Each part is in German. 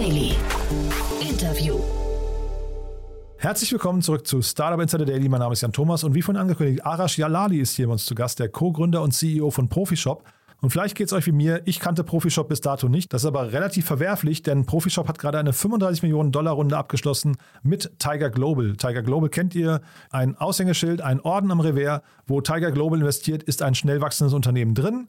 Daily. Interview. Herzlich willkommen zurück zu Startup Insider Daily. Mein Name ist Jan Thomas und wie vorhin angekündigt, Arash Jalali ist hier bei uns zu Gast, der Co-Gründer und CEO von Profishop. Und vielleicht geht es euch wie mir, ich kannte Profishop bis dato nicht. Das ist aber relativ verwerflich, denn Profishop hat gerade eine 35 Millionen Dollar Runde abgeschlossen mit Tiger Global. Tiger Global kennt ihr, ein Aushängeschild, ein Orden am Revers. Wo Tiger Global investiert, ist ein schnell wachsendes Unternehmen drin.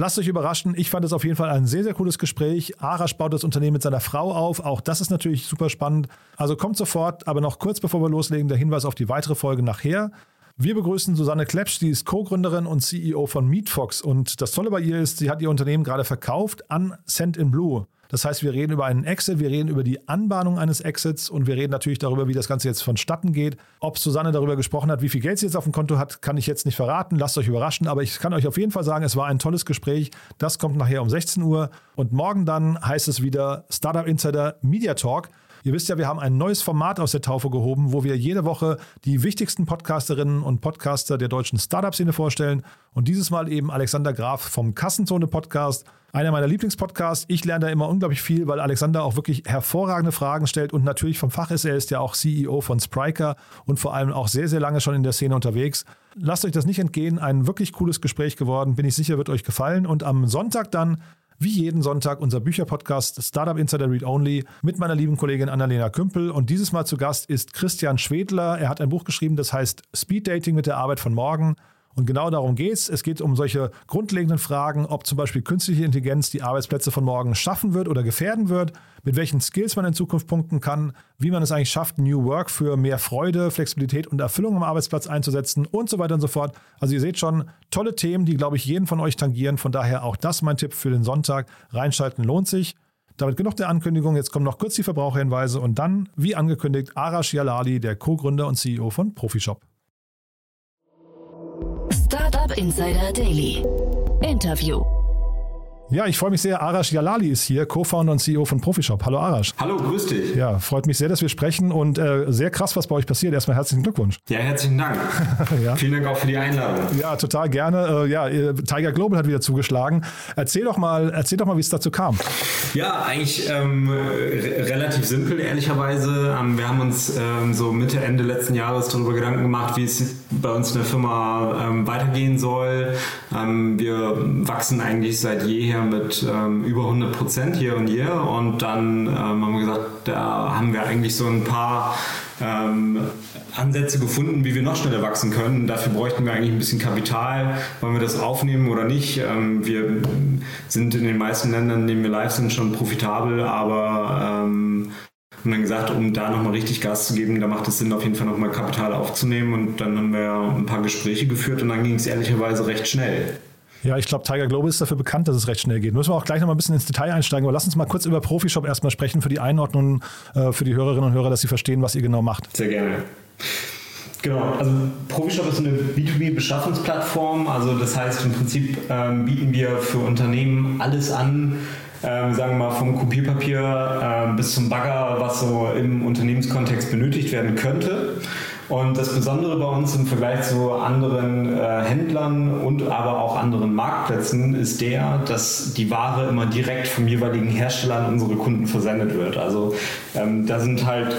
Lasst euch überraschen. Ich fand es auf jeden Fall ein sehr, sehr cooles Gespräch. Arash baut das Unternehmen mit seiner Frau auf. Auch das ist natürlich super spannend. Also kommt sofort, aber noch kurz bevor wir loslegen, der Hinweis auf die weitere Folge nachher. Wir begrüßen Susanne Klepsch, die ist Co-Gründerin und CEO von MeetFox. Und das Tolle bei ihr ist, sie hat ihr Unternehmen gerade verkauft an Send in Blue. Das heißt, wir reden über einen Exit, wir reden über die Anbahnung eines Exits und wir reden natürlich darüber, wie das Ganze jetzt vonstatten geht. Ob Susanne darüber gesprochen hat, wie viel Geld sie jetzt auf dem Konto hat, kann ich jetzt nicht verraten. Lasst euch überraschen, aber ich kann euch auf jeden Fall sagen, es war ein tolles Gespräch. Das kommt nachher um 16 Uhr und morgen dann heißt es wieder Startup Insider Media Talk. Ihr wisst ja, wir haben ein neues Format aus der Taufe gehoben, wo wir jede Woche die wichtigsten Podcasterinnen und Podcaster der deutschen Startup-Szene vorstellen. Und dieses Mal eben Alexander Graf vom Kassenzone Podcast. Einer meiner Lieblingspodcasts. Ich lerne da immer unglaublich viel, weil Alexander auch wirklich hervorragende Fragen stellt und natürlich vom Fach ist. Er ist ja auch CEO von Spriker und vor allem auch sehr, sehr lange schon in der Szene unterwegs. Lasst euch das nicht entgehen. Ein wirklich cooles Gespräch geworden. Bin ich sicher, wird euch gefallen. Und am Sonntag dann wie jeden Sonntag unser Bücherpodcast Startup Insider Read Only mit meiner lieben Kollegin Annalena Kümpel. Und dieses Mal zu Gast ist Christian Schwedler. Er hat ein Buch geschrieben, das heißt Speed Dating mit der Arbeit von morgen. Und genau darum geht es. Es geht um solche grundlegenden Fragen, ob zum Beispiel künstliche Intelligenz die Arbeitsplätze von morgen schaffen wird oder gefährden wird, mit welchen Skills man in Zukunft punkten kann, wie man es eigentlich schafft, New Work für mehr Freude, Flexibilität und Erfüllung am Arbeitsplatz einzusetzen und so weiter und so fort. Also ihr seht schon, tolle Themen, die, glaube ich, jeden von euch tangieren. Von daher auch das mein Tipp für den Sonntag. Reinschalten lohnt sich. Damit genug der Ankündigung. Jetzt kommen noch kurz die Verbraucherhinweise und dann, wie angekündigt, Arash Yalali, der Co-Gründer und CEO von Profishop. Insider Daily. Interview. Ja, ich freue mich sehr. Arash Jalali ist hier, Co-Founder und CEO von Profishop. Hallo Arash. Hallo, grüß dich. Ja, freut mich sehr, dass wir sprechen und äh, sehr krass, was bei euch passiert. Erstmal herzlichen Glückwunsch. Ja, herzlichen Dank. ja. Vielen Dank auch für die Einladung. Ja, total gerne. Äh, ja, Tiger Global hat wieder zugeschlagen. Erzähl doch mal, erzähl doch mal, wie es dazu kam. Ja, eigentlich ähm, relativ simpel, ehrlicherweise. Ähm, wir haben uns ähm, so Mitte, Ende letzten Jahres darüber Gedanken gemacht, wie es bei uns in der Firma ähm, weitergehen soll. Ähm, wir wachsen eigentlich seit jeher mit ähm, über 100 Prozent year on year und dann ähm, haben wir gesagt, da haben wir eigentlich so ein paar ähm, Ansätze gefunden, wie wir noch schneller wachsen können. Dafür bräuchten wir eigentlich ein bisschen Kapital. Wollen wir das aufnehmen oder nicht? Ähm, wir sind in den meisten Ländern, in denen wir live sind, schon profitabel, aber ähm, haben dann gesagt, um da nochmal richtig Gas zu geben, da macht es Sinn, auf jeden Fall nochmal Kapital aufzunehmen. Und dann haben wir ein paar Gespräche geführt und dann ging es ehrlicherweise recht schnell. Ja, ich glaube, Tiger Global ist dafür bekannt, dass es recht schnell geht. Müssen wir auch gleich noch mal ein bisschen ins Detail einsteigen, aber lass uns mal kurz über Profishop erstmal sprechen für die Einordnung äh, für die Hörerinnen und Hörer, dass sie verstehen, was ihr genau macht. Sehr gerne. Genau, also Profishop ist eine B2B-Beschaffungsplattform. Also das heißt, im Prinzip ähm, bieten wir für Unternehmen alles an, ähm, sagen wir mal vom Kopierpapier äh, bis zum Bagger, was so im Unternehmenskontext benötigt werden könnte. Und das Besondere bei uns im Vergleich zu anderen äh, Händlern und aber auch anderen Marktplätzen ist der, dass die Ware immer direkt vom jeweiligen Hersteller an unsere Kunden versendet wird. Also ähm, da sind halt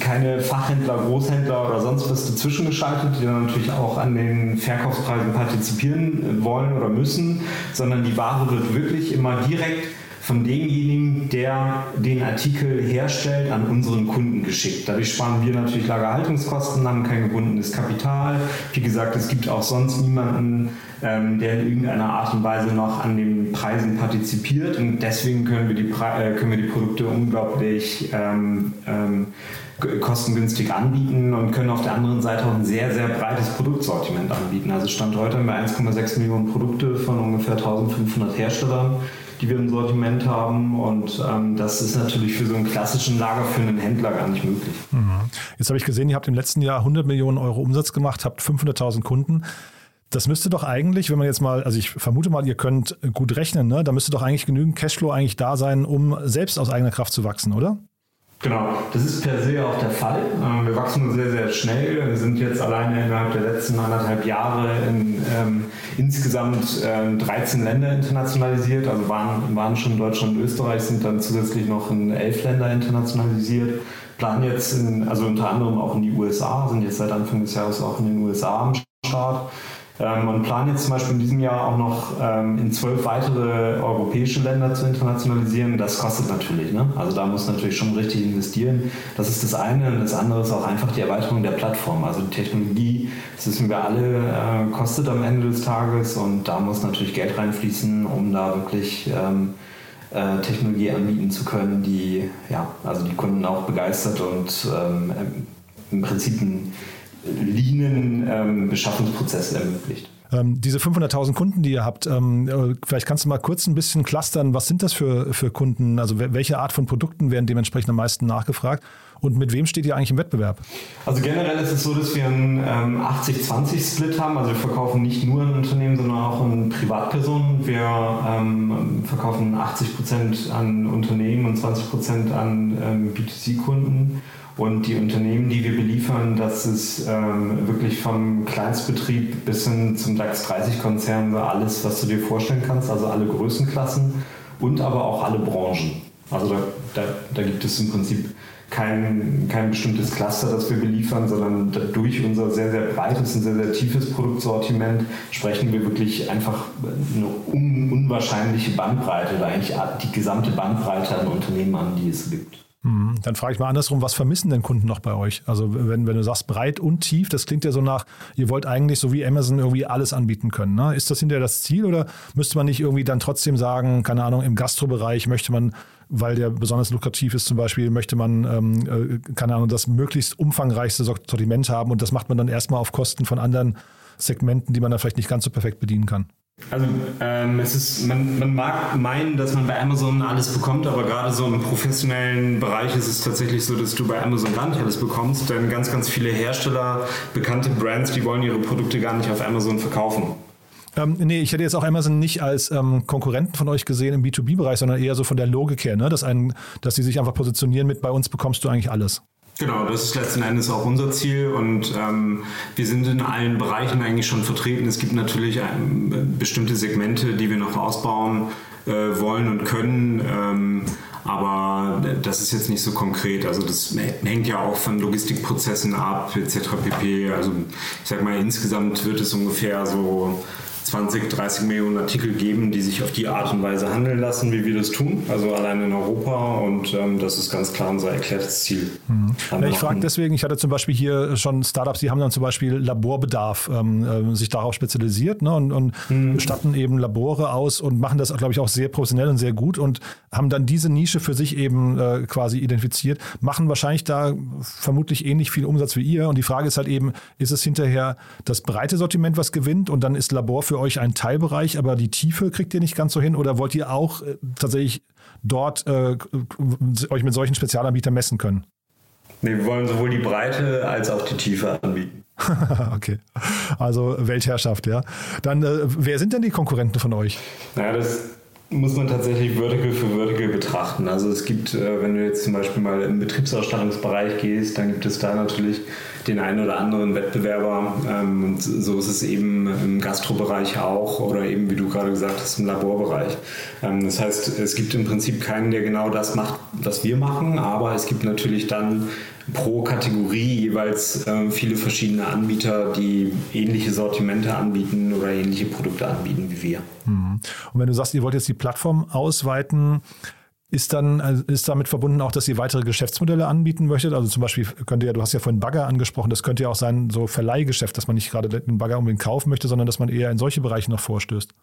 keine Fachhändler, Großhändler oder sonst was dazwischen geschaltet, die dann natürlich auch an den Verkaufspreisen partizipieren wollen oder müssen, sondern die Ware wird wirklich immer direkt von demjenigen, der den Artikel herstellt, an unseren Kunden geschickt. Dadurch sparen wir natürlich Lagerhaltungskosten, haben kein gebundenes Kapital. Wie gesagt, es gibt auch sonst niemanden, ähm, der in irgendeiner Art und Weise noch an den Preisen partizipiert. Und deswegen können wir die, äh, können wir die Produkte unglaublich ähm, ähm, kostengünstig anbieten und können auf der anderen Seite auch ein sehr, sehr breites Produktsortiment anbieten. Also Stand heute haben wir 1,6 Millionen Produkte von ungefähr 1500 Herstellern die wir im Sortiment haben. Und ähm, das ist natürlich für so einen klassischen lagerführenden Händler gar nicht möglich. Mhm. Jetzt habe ich gesehen, ihr habt im letzten Jahr 100 Millionen Euro Umsatz gemacht, habt 500.000 Kunden. Das müsste doch eigentlich, wenn man jetzt mal, also ich vermute mal, ihr könnt gut rechnen, ne? da müsste doch eigentlich genügend Cashflow eigentlich da sein, um selbst aus eigener Kraft zu wachsen, oder? Genau, das ist per se auch der Fall. Ähm, wir wachsen sehr, sehr schnell. Wir sind jetzt alleine innerhalb der letzten anderthalb Jahre in ähm, insgesamt ähm, 13 Länder internationalisiert. Also waren, waren schon Deutschland und Österreich, sind dann zusätzlich noch in elf Länder internationalisiert. Planen jetzt, in, also unter anderem auch in die USA, sind jetzt seit Anfang des Jahres auch in den USA am Start. Ähm, und planen jetzt zum Beispiel in diesem Jahr auch noch ähm, in zwölf weitere europäische Länder zu internationalisieren. Das kostet natürlich. Ne? Also da muss natürlich schon richtig investieren. Das ist das eine. Und das andere ist auch einfach die Erweiterung der Plattform. Also die Technologie, das wissen wir alle, äh, kostet am Ende des Tages. Und da muss natürlich Geld reinfließen, um da wirklich ähm, äh, Technologie anbieten zu können, die ja, also die Kunden auch begeistert und ähm, im Prinzip ein Lean-Beschaffungsprozess ähm, ermöglicht. Ähm, diese 500.000 Kunden, die ihr habt, ähm, äh, vielleicht kannst du mal kurz ein bisschen clustern. Was sind das für, für Kunden? Also welche Art von Produkten werden dementsprechend am meisten nachgefragt? Und mit wem steht ihr eigentlich im Wettbewerb? Also generell ist es so, dass wir einen ähm, 80-20-Split haben. Also wir verkaufen nicht nur an Unternehmen, sondern auch an Privatpersonen. Wir ähm, verkaufen 80 Prozent an Unternehmen und 20 Prozent an ähm, B2C-Kunden. Und die Unternehmen, die wir beliefern, das ist ähm, wirklich vom Kleinstbetrieb bis hin zum DAX 30-Konzern alles, was du dir vorstellen kannst, also alle Größenklassen und aber auch alle Branchen. Also da, da, da gibt es im Prinzip kein, kein bestimmtes Cluster, das wir beliefern, sondern durch unser sehr, sehr breites und sehr, sehr tiefes Produktsortiment sprechen wir wirklich einfach eine un unwahrscheinliche Bandbreite oder eigentlich die gesamte Bandbreite an Unternehmen an, die es gibt. Mhm. Dann frage ich mal andersrum, was vermissen denn Kunden noch bei euch? Also wenn, wenn du sagst breit und tief, das klingt ja so nach, ihr wollt eigentlich so wie Amazon irgendwie alles anbieten können. Ne? Ist das hinterher das Ziel oder müsste man nicht irgendwie dann trotzdem sagen, keine Ahnung, im Gastrobereich möchte man, weil der besonders lukrativ ist zum Beispiel, möchte man, ähm, äh, keine Ahnung, das möglichst umfangreichste Sortiment haben und das macht man dann erstmal auf Kosten von anderen Segmenten, die man dann vielleicht nicht ganz so perfekt bedienen kann? Also ähm, es ist, man, man mag meinen, dass man bei Amazon alles bekommt, aber gerade so im professionellen Bereich ist es tatsächlich so, dass du bei Amazon gar nicht alles bekommst, denn ganz, ganz viele Hersteller, bekannte Brands, die wollen ihre Produkte gar nicht auf Amazon verkaufen. Ähm, nee, ich hätte jetzt auch Amazon nicht als ähm, Konkurrenten von euch gesehen im B2B-Bereich, sondern eher so von der Logik her, ne? dass, ein, dass sie sich einfach positionieren mit, bei uns bekommst du eigentlich alles. Genau, das ist letzten Endes auch unser Ziel und ähm, wir sind in allen Bereichen eigentlich schon vertreten. Es gibt natürlich ähm, bestimmte Segmente, die wir noch ausbauen äh, wollen und können. Ähm, aber das ist jetzt nicht so konkret. Also das hängt ja auch von Logistikprozessen ab, etc. pp. Also ich sag mal, insgesamt wird es ungefähr so 20, 30 Millionen Artikel geben, die sich auf die Art und Weise handeln lassen, wie wir das tun. Also allein in Europa und ähm, das ist ganz klar unser erklärtes Ziel. Mhm. Ich frage deswegen, ich hatte zum Beispiel hier schon Startups, die haben dann zum Beispiel Laborbedarf ähm, äh, sich darauf spezialisiert ne, und, und mhm. statten eben Labore aus und machen das, glaube ich, auch sehr professionell und sehr gut und haben dann diese Nische für sich eben äh, quasi identifiziert, machen wahrscheinlich da vermutlich ähnlich viel Umsatz wie ihr. Und die Frage ist halt eben, ist es hinterher das breite Sortiment, was gewinnt und dann ist Labor für euch ein Teilbereich, aber die Tiefe kriegt ihr nicht ganz so hin? Oder wollt ihr auch äh, tatsächlich dort äh, euch mit solchen Spezialanbietern messen können? Nee, wir wollen sowohl die Breite als auch die Tiefe anbieten. okay. Also Weltherrschaft, ja. Dann, äh, wer sind denn die Konkurrenten von euch? Naja, das muss man tatsächlich Vertical für Vertical betrachten. Also es gibt, äh, wenn du jetzt zum Beispiel mal im Betriebsausstattungsbereich gehst, dann gibt es da natürlich den einen oder anderen Wettbewerber. Ähm, und so ist es eben im Gastrobereich auch oder eben, wie du gerade gesagt hast, im Laborbereich. Ähm, das heißt, es gibt im Prinzip keinen, der genau das macht, was wir machen, aber es gibt natürlich dann pro Kategorie jeweils äh, viele verschiedene Anbieter, die ähnliche Sortimente anbieten oder ähnliche Produkte anbieten wie wir. Mhm. Und wenn du sagst, ihr wollt jetzt die Plattform ausweiten, ist dann also ist damit verbunden auch, dass ihr weitere Geschäftsmodelle anbieten möchtet? Also zum Beispiel könnte ja, du hast ja vorhin Bagger angesprochen, das könnte ja auch sein, so Verleihgeschäft, dass man nicht gerade den Bagger unbedingt kaufen möchte, sondern dass man eher in solche Bereiche noch vorstößt.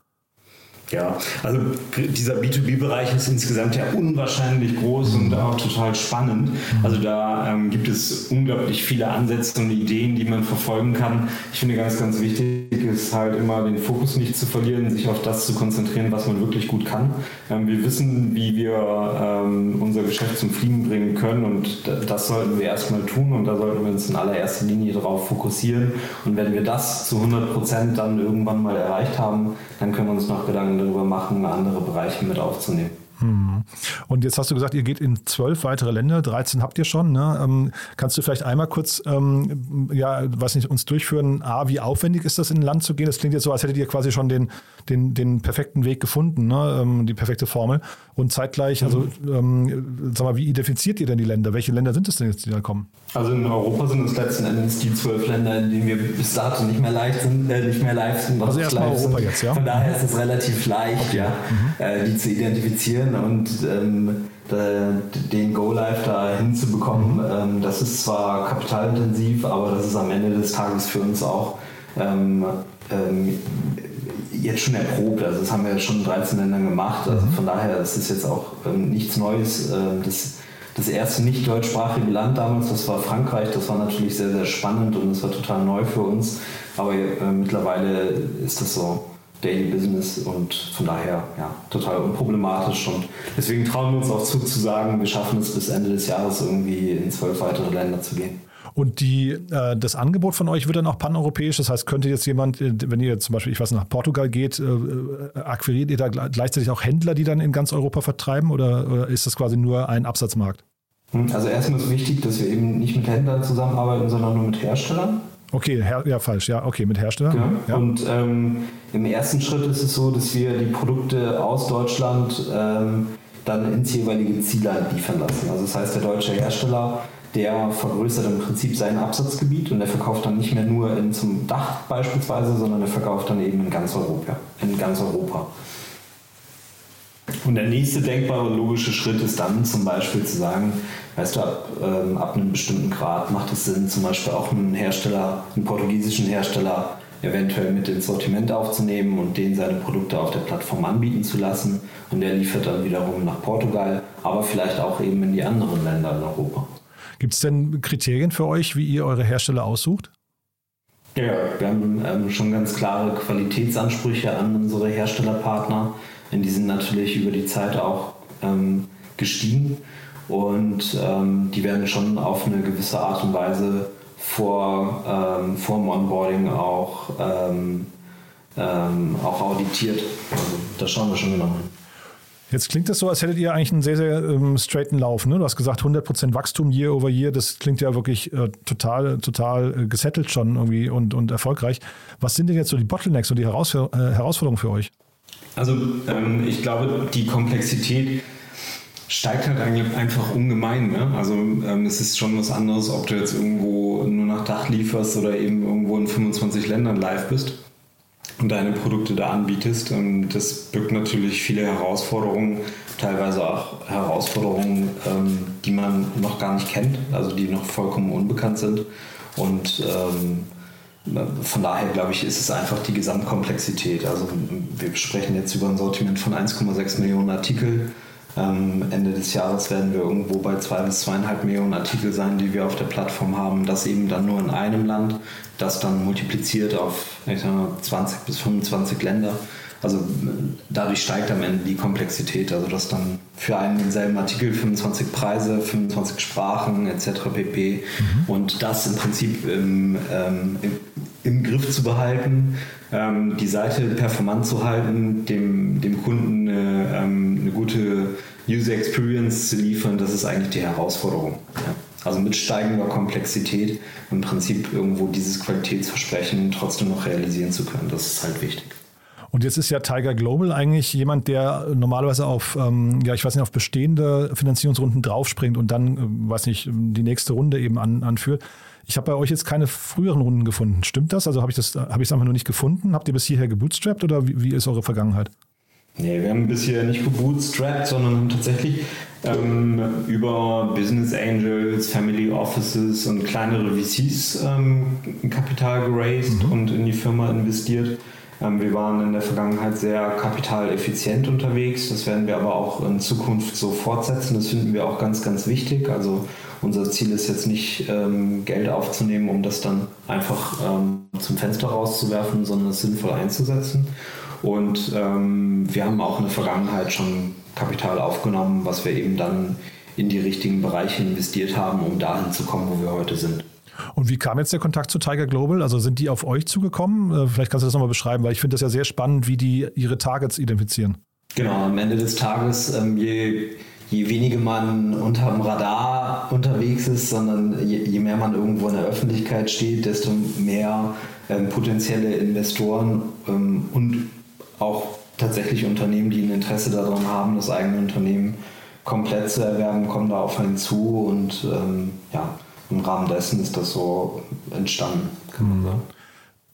Ja, also dieser B2B-Bereich ist insgesamt ja unwahrscheinlich groß und auch total spannend. Also da ähm, gibt es unglaublich viele Ansätze und Ideen, die man verfolgen kann. Ich finde ganz, ganz wichtig ist halt immer den Fokus nicht zu verlieren, sich auf das zu konzentrieren, was man wirklich gut kann. Ähm, wir wissen, wie wir ähm, unser Geschäft zum Fliegen bringen können und das sollten wir erstmal tun und da sollten wir uns in allererster Linie darauf fokussieren. Und wenn wir das zu 100 Prozent dann irgendwann mal erreicht haben, dann können wir uns noch Gedanken darüber machen, andere Bereiche mit aufzunehmen. Mhm. Und jetzt hast du gesagt, ihr geht in zwölf weitere Länder, 13 habt ihr schon. Ne? Ähm, kannst du vielleicht einmal kurz, ähm, ja, was nicht, uns durchführen, A, wie aufwendig ist das, in ein Land zu gehen? Das klingt jetzt so, als hättet ihr quasi schon den, den, den perfekten Weg gefunden, ne? Ähm, die perfekte Formel. Und zeitgleich, also, ähm, sag mal, wie identifiziert ihr denn die Länder? Welche Länder sind es denn jetzt, die da kommen? Also in Europa sind es letzten Endes die zwölf Länder, in denen wir bis dato nicht mehr live sind, äh, nicht mehr live sind. Also erstmal Europa sind. jetzt, ja? Von daher ist es relativ leicht, okay. ja, mhm. äh, die zu identifizieren und ähm, den Go-Live da hinzubekommen. Mhm. Ähm, das ist zwar kapitalintensiv, aber das ist am Ende des Tages für uns auch ähm, ähm, jetzt schon erprobt. Also das haben wir jetzt schon in 13 Ländern gemacht. Also mhm. von daher ist es jetzt auch ähm, nichts Neues. Ähm, das, das erste nicht deutschsprachige Land damals, das war Frankreich. Das war natürlich sehr, sehr spannend und das war total neu für uns. Aber äh, mittlerweile ist das so Daily Business und von daher ja, total unproblematisch. Und deswegen trauen wir uns auch zu, zu sagen, wir schaffen es bis Ende des Jahres irgendwie in zwölf weitere Länder zu gehen. Und die, äh, das Angebot von euch wird dann auch paneuropäisch. Das heißt, könnte jetzt jemand, äh, wenn ihr zum Beispiel, ich weiß, nach Portugal geht, äh, äh, akquiriert ihr da gleichzeitig auch Händler, die dann in ganz Europa vertreiben oder, oder ist das quasi nur ein Absatzmarkt? Also erstmal ist wichtig, dass wir eben nicht mit Händlern zusammenarbeiten, sondern nur mit Herstellern. Okay, her, ja, falsch, ja, okay, mit Herstellern. Ja. ja. Und ähm, im ersten Schritt ist es so, dass wir die Produkte aus Deutschland ähm, dann ins jeweilige Zielland liefern lassen. Also das heißt, der deutsche Hersteller der vergrößert im Prinzip sein Absatzgebiet und der verkauft dann nicht mehr nur in, zum Dach beispielsweise, sondern er verkauft dann eben in ganz Europa. In ganz Europa. Und der nächste denkbare logische Schritt ist dann zum Beispiel zu sagen, weißt du, ab, ähm, ab einem bestimmten Grad macht es Sinn, zum Beispiel auch einen Hersteller, einen portugiesischen Hersteller eventuell mit ins Sortiment aufzunehmen und den seine Produkte auf der Plattform anbieten zu lassen. Und der liefert dann wiederum nach Portugal, aber vielleicht auch eben in die anderen Länder in Europa. Gibt es denn Kriterien für euch, wie ihr eure Hersteller aussucht? Ja, wir haben ähm, schon ganz klare Qualitätsansprüche an unsere Herstellerpartner. Die sind natürlich über die Zeit auch ähm, gestiegen und ähm, die werden schon auf eine gewisse Art und Weise vor, ähm, vor dem Onboarding auch, ähm, ähm, auch auditiert. Also da schauen wir schon genau hin. Jetzt klingt das so, als hättet ihr eigentlich einen sehr, sehr ähm, straighten Lauf. Ne? Du hast gesagt, 100% Wachstum year over year. Das klingt ja wirklich äh, total, total äh, gesettelt schon irgendwie und, und erfolgreich. Was sind denn jetzt so die Bottlenecks und die äh, Herausforderungen für euch? Also ähm, ich glaube, die Komplexität steigt halt eigentlich einfach ungemein. Ne? Also ähm, es ist schon was anderes, ob du jetzt irgendwo nur nach Dach lieferst oder eben irgendwo in 25 Ländern live bist und deine Produkte da anbietest. Und das birgt natürlich viele Herausforderungen, teilweise auch Herausforderungen, ähm, die man noch gar nicht kennt, also die noch vollkommen unbekannt sind. Und ähm, von daher glaube ich, ist es einfach die Gesamtkomplexität. Also wir sprechen jetzt über ein Sortiment von 1,6 Millionen Artikel ähm, Ende des Jahres werden wir irgendwo bei zwei bis zweieinhalb Millionen Artikel sein, die wir auf der Plattform haben. Das eben dann nur in einem Land, das dann multipliziert auf ich sag mal, 20 bis 25 Länder. Also dadurch steigt am Ende die Komplexität, also dass dann für einen denselben Artikel 25 Preise, 25 Sprachen etc. pp. Mhm. Und das im Prinzip im, ähm, im, im, Griff zu behalten, ähm, die Seite performant zu halten, dem, dem Kunden ähm, eine gute User Experience zu liefern, das ist eigentlich die Herausforderung. Ja. Also mit steigender Komplexität im Prinzip irgendwo dieses Qualitätsversprechen trotzdem noch realisieren zu können. Das ist halt wichtig. Und jetzt ist ja Tiger Global eigentlich jemand, der normalerweise auf, ähm, ja, ich weiß nicht, auf bestehende Finanzierungsrunden draufspringt und dann, äh, weiß nicht, die nächste Runde eben an, anführt. Ich habe bei euch jetzt keine früheren Runden gefunden. Stimmt das? Also habe ich das, habe ich es einfach nur nicht gefunden? Habt ihr bis hierher gebootstrapped oder wie, wie ist eure Vergangenheit? Nee, wir haben bisher nicht gebootstrapped, sondern haben tatsächlich ähm, über Business Angels, Family Offices und kleinere VCs ähm, Kapital geraced mhm. und in die Firma investiert. Ähm, wir waren in der Vergangenheit sehr kapitaleffizient unterwegs. Das werden wir aber auch in Zukunft so fortsetzen. Das finden wir auch ganz, ganz wichtig. Also unser Ziel ist jetzt nicht, ähm, Geld aufzunehmen, um das dann einfach ähm, zum Fenster rauszuwerfen, sondern es sinnvoll einzusetzen. Und ähm, wir haben auch in der Vergangenheit schon Kapital aufgenommen, was wir eben dann in die richtigen Bereiche investiert haben, um dahin zu kommen, wo wir heute sind. Und wie kam jetzt der Kontakt zu Tiger Global? Also sind die auf euch zugekommen? Äh, vielleicht kannst du das nochmal beschreiben, weil ich finde das ja sehr spannend, wie die ihre Targets identifizieren. Genau, am Ende des Tages, ähm, je, je weniger man unterm Radar unterwegs ist, sondern je, je, mehr man irgendwo in der Öffentlichkeit steht, desto mehr ähm, potenzielle Investoren ähm, und auch tatsächlich Unternehmen, die ein Interesse daran haben, das eigene Unternehmen komplett zu erwerben, kommen da auf einen zu und ähm, ja, im Rahmen dessen ist das so entstanden, kann man sagen.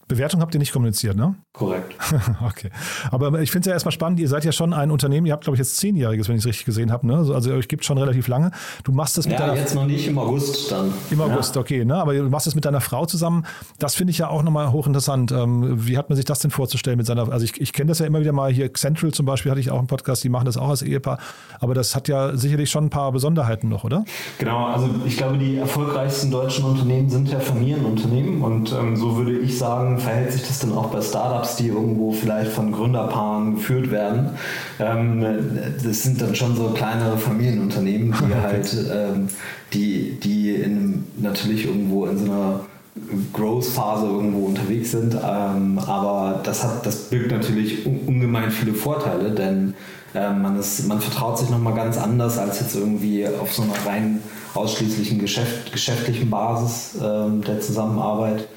Bewertung habt ihr nicht kommuniziert, ne? Korrekt. okay. Aber ich finde es ja erstmal spannend, ihr seid ja schon ein Unternehmen, ihr habt, glaube ich, jetzt zehnjähriges, wenn ich es richtig gesehen habe. Ne? Also, also euch gibt schon relativ lange. Du machst das mit ja, deiner. jetzt noch nicht im August dann. Im August, ja. okay, ne? Aber du machst es mit deiner Frau zusammen. Das finde ich ja auch nochmal hochinteressant. Ähm, wie hat man sich das denn vorzustellen mit seiner. Also ich, ich kenne das ja immer wieder mal hier, Central zum Beispiel hatte ich auch einen Podcast, die machen das auch als Ehepaar. Aber das hat ja sicherlich schon ein paar Besonderheiten noch, oder? Genau, also ich glaube, die erfolgreichsten deutschen Unternehmen sind ja Familienunternehmen und ähm, so würde ich sagen, verhält sich das dann auch bei Startups, die irgendwo vielleicht von Gründerpaaren geführt werden. Ähm, das sind dann schon so kleinere Familienunternehmen, die halt, ähm, die, die in, natürlich irgendwo in so einer Growth-Phase irgendwo unterwegs sind. Ähm, aber das, hat, das birgt natürlich un ungemein viele Vorteile, denn ähm, man, ist, man vertraut sich nochmal ganz anders als jetzt irgendwie auf so einer rein ausschließlichen Geschäft, geschäftlichen Basis ähm, der Zusammenarbeit.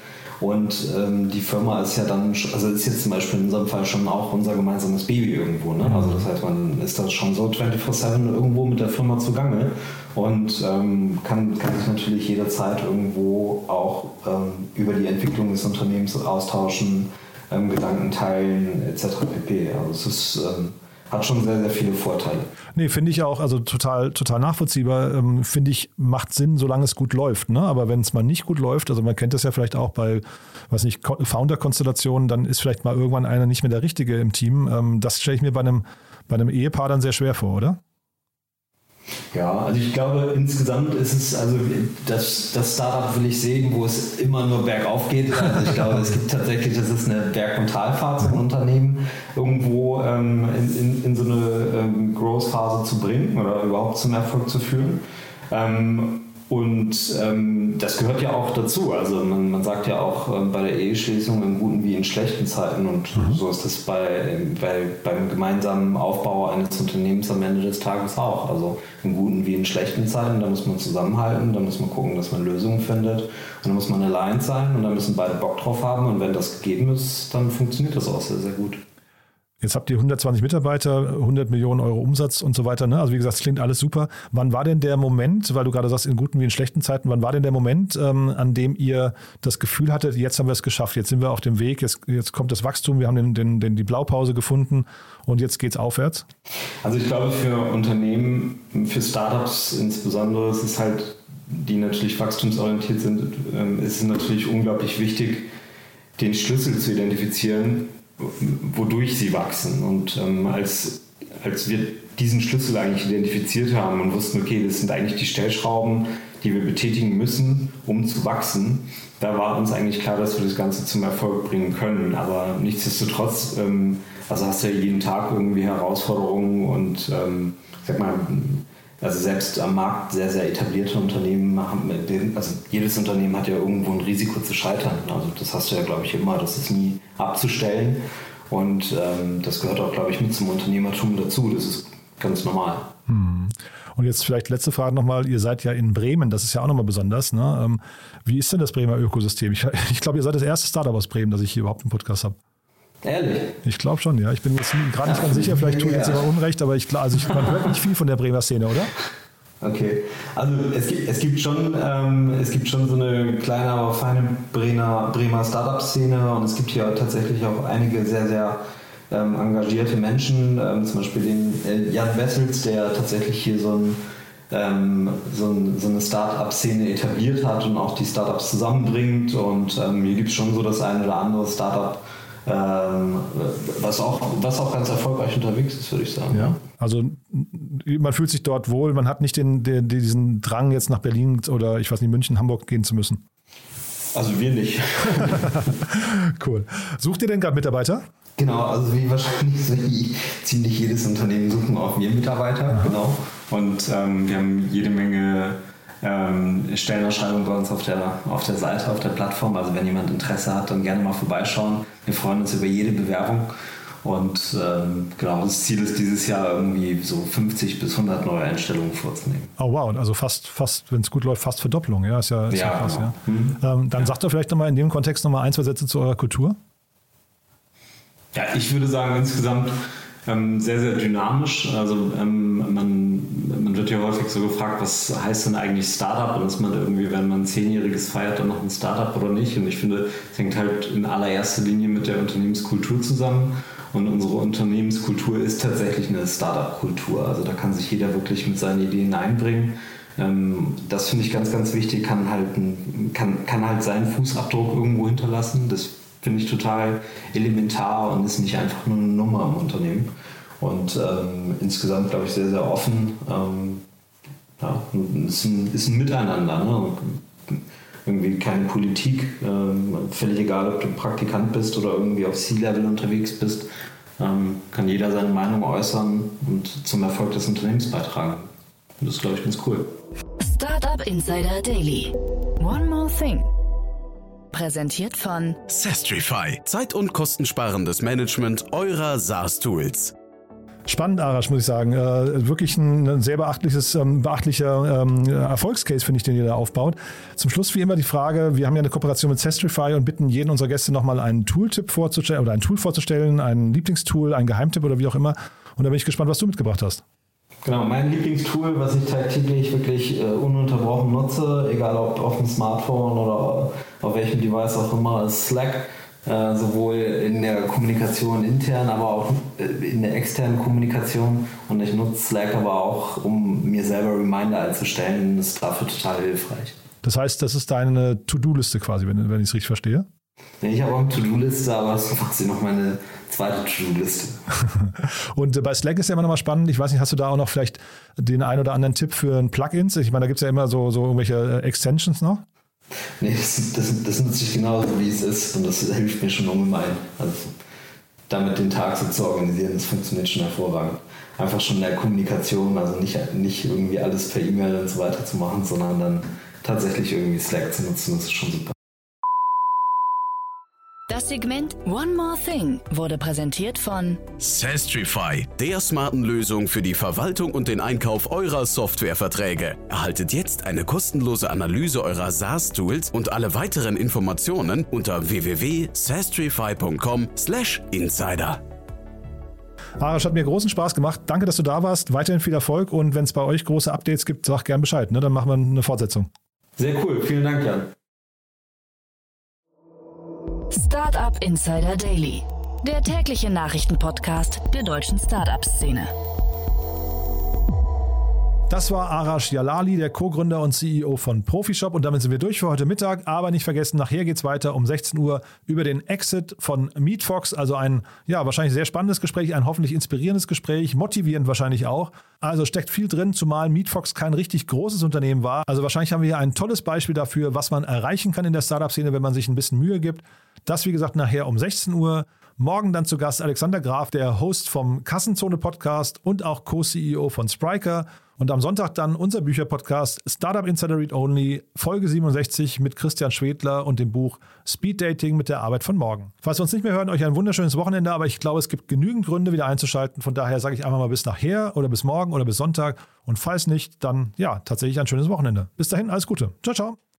Und ähm, die Firma ist ja dann, also ist jetzt zum Beispiel in unserem Fall schon auch unser gemeinsames Baby irgendwo. Ne? Also das heißt, man ist da schon so 24-7 irgendwo mit der Firma zugange und ähm, kann, kann sich natürlich jederzeit irgendwo auch ähm, über die Entwicklung des Unternehmens austauschen, ähm, Gedanken teilen etc. pp. Also es ist ähm, hat schon sehr, sehr viele Vorteile. Nee, finde ich auch, also total, total nachvollziehbar. Ähm, finde ich, macht Sinn, solange es gut läuft. Ne? Aber wenn es mal nicht gut läuft, also man kennt das ja vielleicht auch bei, was nicht, Founder-Konstellationen, dann ist vielleicht mal irgendwann einer nicht mehr der Richtige im Team. Ähm, das stelle ich mir bei einem, bei einem Ehepaar dann sehr schwer vor, oder? Ja, also ich glaube, insgesamt ist es, also das, das Startup will ich sehen, wo es immer nur bergauf geht. Also ich glaube, es gibt tatsächlich, das ist eine Berg- und Talfahrt zum Unternehmen, irgendwo ähm, in, in, in, so eine ähm, Growth-Phase zu bringen oder überhaupt zum Erfolg zu führen. Ähm, und ähm, das gehört ja auch dazu. Also man, man sagt ja auch ähm, bei der Eheschließung in guten wie in schlechten Zeiten und mhm. so ist das bei, bei, beim gemeinsamen Aufbau eines Unternehmens am Ende des Tages auch. Also in guten wie in schlechten Zeiten, da muss man zusammenhalten, da muss man gucken, dass man Lösungen findet und da muss man allein sein und da müssen beide Bock drauf haben und wenn das gegeben ist, dann funktioniert das auch sehr, sehr gut. Jetzt habt ihr 120 Mitarbeiter, 100 Millionen Euro Umsatz und so weiter. Ne? Also wie gesagt, es klingt alles super. Wann war denn der Moment, weil du gerade sagst, in guten wie in schlechten Zeiten, wann war denn der Moment, ähm, an dem ihr das Gefühl hattet, jetzt haben wir es geschafft, jetzt sind wir auf dem Weg, jetzt, jetzt kommt das Wachstum, wir haben den, den, den, die Blaupause gefunden und jetzt geht es aufwärts? Also ich glaube, für Unternehmen, für Startups insbesondere, ist es halt, die natürlich wachstumsorientiert sind, ähm, ist es natürlich unglaublich wichtig, den Schlüssel zu identifizieren, wodurch sie wachsen. Und ähm, als, als wir diesen Schlüssel eigentlich identifiziert haben und wussten, okay, das sind eigentlich die Stellschrauben, die wir betätigen müssen, um zu wachsen, da war uns eigentlich klar, dass wir das Ganze zum Erfolg bringen können. Aber nichtsdestotrotz, ähm, also hast du ja jeden Tag irgendwie Herausforderungen und ähm, sag mal, also selbst am Markt sehr, sehr etablierte Unternehmen haben, also jedes Unternehmen hat ja irgendwo ein Risiko zu scheitern. Also das hast du ja, glaube ich, immer, das ist nie abzustellen. Und ähm, das gehört auch, glaube ich, mit zum Unternehmertum dazu. Das ist ganz normal. Hm. Und jetzt vielleicht letzte Frage nochmal. Ihr seid ja in Bremen, das ist ja auch nochmal besonders. Ne? Ähm, wie ist denn das Bremer Ökosystem? Ich, ich glaube, ihr seid das erste Startup aus Bremen, das ich hier überhaupt einen Podcast habe. Ehrlich? Ich glaube schon, ja. Ich bin jetzt gerade nicht ganz sicher, vielleicht tue ich jetzt immer Unrecht, aber ich, also ich, man hört nicht viel von der Bremer Szene, oder? Okay, also es gibt, es gibt, schon, ähm, es gibt schon so eine kleine, aber feine Bremer, Bremer Startup-Szene und es gibt hier tatsächlich auch einige sehr, sehr ähm, engagierte Menschen, ähm, zum Beispiel den äh, Jan Wessels, der tatsächlich hier so, ein, ähm, so, ein, so eine Startup-Szene etabliert hat und auch die Startups zusammenbringt und ähm, hier gibt es schon so das eine oder andere Startup, ähm, was, auch, was auch ganz erfolgreich unterwegs ist, würde ich sagen. Ja, also man fühlt sich dort wohl, man hat nicht den, den, diesen Drang, jetzt nach Berlin oder ich weiß nicht, München, Hamburg gehen zu müssen. Also wir nicht. cool. Sucht ihr denn gerade Mitarbeiter? Genau, also wie wahrscheinlich so ziemlich jedes Unternehmen suchen auch wir Mitarbeiter, Aha. genau. Und ähm, wir haben jede Menge ähm, Stellenausschreibungen bei uns auf der, auf der Seite, auf der Plattform. Also wenn jemand Interesse hat, dann gerne mal vorbeischauen. Wir freuen uns über jede Bewerbung. Und ähm, genau, das Ziel ist dieses Jahr irgendwie so 50 bis 100 neue Einstellungen vorzunehmen. Oh wow, also fast, fast wenn es gut läuft, fast Verdopplung. Ja, ist ja, ist ja, ja krass. Genau. Ja. Mhm. Ähm, dann ja. sagt doch vielleicht nochmal in dem Kontext nochmal ein, zwei Sätze zu eurer Kultur. Ja, ich würde sagen, insgesamt ähm, sehr, sehr dynamisch. Also ähm, man, man wird ja häufig so gefragt, was heißt denn eigentlich Startup und ist man irgendwie, wenn man ein Zehnjähriges feiert, dann noch ein Startup oder nicht? Und ich finde, es hängt halt in allererster Linie mit der Unternehmenskultur zusammen. Und unsere Unternehmenskultur ist tatsächlich eine Startup-Kultur. Also da kann sich jeder wirklich mit seinen Ideen einbringen. Ähm, das finde ich ganz, ganz wichtig, kann halt, ein, kann, kann halt seinen Fußabdruck irgendwo hinterlassen. Das finde ich total elementar und ist nicht einfach nur eine Nummer im Unternehmen. Und ähm, insgesamt, glaube ich, sehr, sehr offen. Ähm, ja, ist ein, ist ein Miteinander. Ne? Irgendwie keine Politik. Ähm, völlig egal, ob du Praktikant bist oder irgendwie auf C-Level unterwegs bist. Ähm, kann jeder seine Meinung äußern und zum Erfolg des Unternehmens beitragen. Und das glaube ich, ganz cool. Startup Insider Daily. One more thing. Präsentiert von Sestrify. Zeit- und kostensparendes Management eurer SaaS-Tools. Spannend, Arash, muss ich sagen. Äh, wirklich ein, ein sehr beachtliches, ähm, beachtlicher ähm, Erfolgscase, finde ich, den ihr da aufbaut. Zum Schluss wie immer die Frage, wir haben ja eine Kooperation mit Sestrify und bitten jeden unserer Gäste nochmal einen Tooltip vorzustellen oder ein Tool vorzustellen, ein Lieblingstool, ein Geheimtipp oder wie auch immer. Und da bin ich gespannt, was du mitgebracht hast. Genau, mein Lieblingstool, was ich tagtäglich wirklich äh, ununterbrochen nutze, egal ob auf dem Smartphone oder auf welchem Device auch immer, ist Slack. Äh, sowohl in der Kommunikation intern, aber auch äh, in der externen Kommunikation. Und ich nutze Slack aber auch, um mir selber Reminder einzustellen. Das ist dafür total hilfreich. Das heißt, das ist deine To-Do-Liste quasi, wenn, wenn ich es richtig verstehe? Ich habe auch eine To-Do-Liste, aber es ist quasi noch meine zweite To-Do-Liste. und äh, bei Slack ist ja immer noch mal spannend. Ich weiß nicht, hast du da auch noch vielleicht den ein oder anderen Tipp für ein Plugins? Ich meine, da gibt es ja immer so, so irgendwelche äh, Extensions noch. Nee, das, das, das nutze ich genauso, wie es ist. Und das hilft mir schon ungemein. Also damit den Tag so zu organisieren, das funktioniert schon hervorragend. Einfach schon in der Kommunikation, also nicht, nicht irgendwie alles per E-Mail und so weiter zu machen, sondern dann tatsächlich irgendwie Slack zu nutzen, das ist schon super. Das Segment One More Thing wurde präsentiert von Sastrify, der smarten Lösung für die Verwaltung und den Einkauf eurer Softwareverträge. Erhaltet jetzt eine kostenlose Analyse eurer SaaS-Tools und alle weiteren Informationen unter www.sastrify.com/insider. Arash hat mir großen Spaß gemacht. Danke, dass du da warst. Weiterhin viel Erfolg und wenn es bei euch große Updates gibt, sag gern Bescheid. Ne? Dann machen wir eine Fortsetzung. Sehr cool. Vielen Dank, Jan. Startup Insider Daily, der tägliche Nachrichtenpodcast der deutschen Startup-Szene. Das war Arash Jalali, der Co-Gründer und CEO von Profishop. Und damit sind wir durch für heute Mittag. Aber nicht vergessen, nachher geht es weiter um 16 Uhr über den Exit von MeetFox. Also ein, ja, wahrscheinlich sehr spannendes Gespräch, ein hoffentlich inspirierendes Gespräch, motivierend wahrscheinlich auch. Also steckt viel drin, zumal MeetFox kein richtig großes Unternehmen war. Also wahrscheinlich haben wir hier ein tolles Beispiel dafür, was man erreichen kann in der Startup-Szene, wenn man sich ein bisschen Mühe gibt. Das, wie gesagt, nachher um 16 Uhr. Morgen dann zu Gast Alexander Graf, der Host vom Kassenzone Podcast und auch Co-CEO von Spriker. Und am Sonntag dann unser Bücherpodcast Startup Insider Read Only, Folge 67 mit Christian Schwedler und dem Buch Speed Dating mit der Arbeit von morgen. Falls wir uns nicht mehr hören, euch ein wunderschönes Wochenende, aber ich glaube, es gibt genügend Gründe, wieder einzuschalten. Von daher sage ich einfach mal bis nachher oder bis morgen oder bis Sonntag. Und falls nicht, dann ja, tatsächlich ein schönes Wochenende. Bis dahin, alles Gute. Ciao, ciao.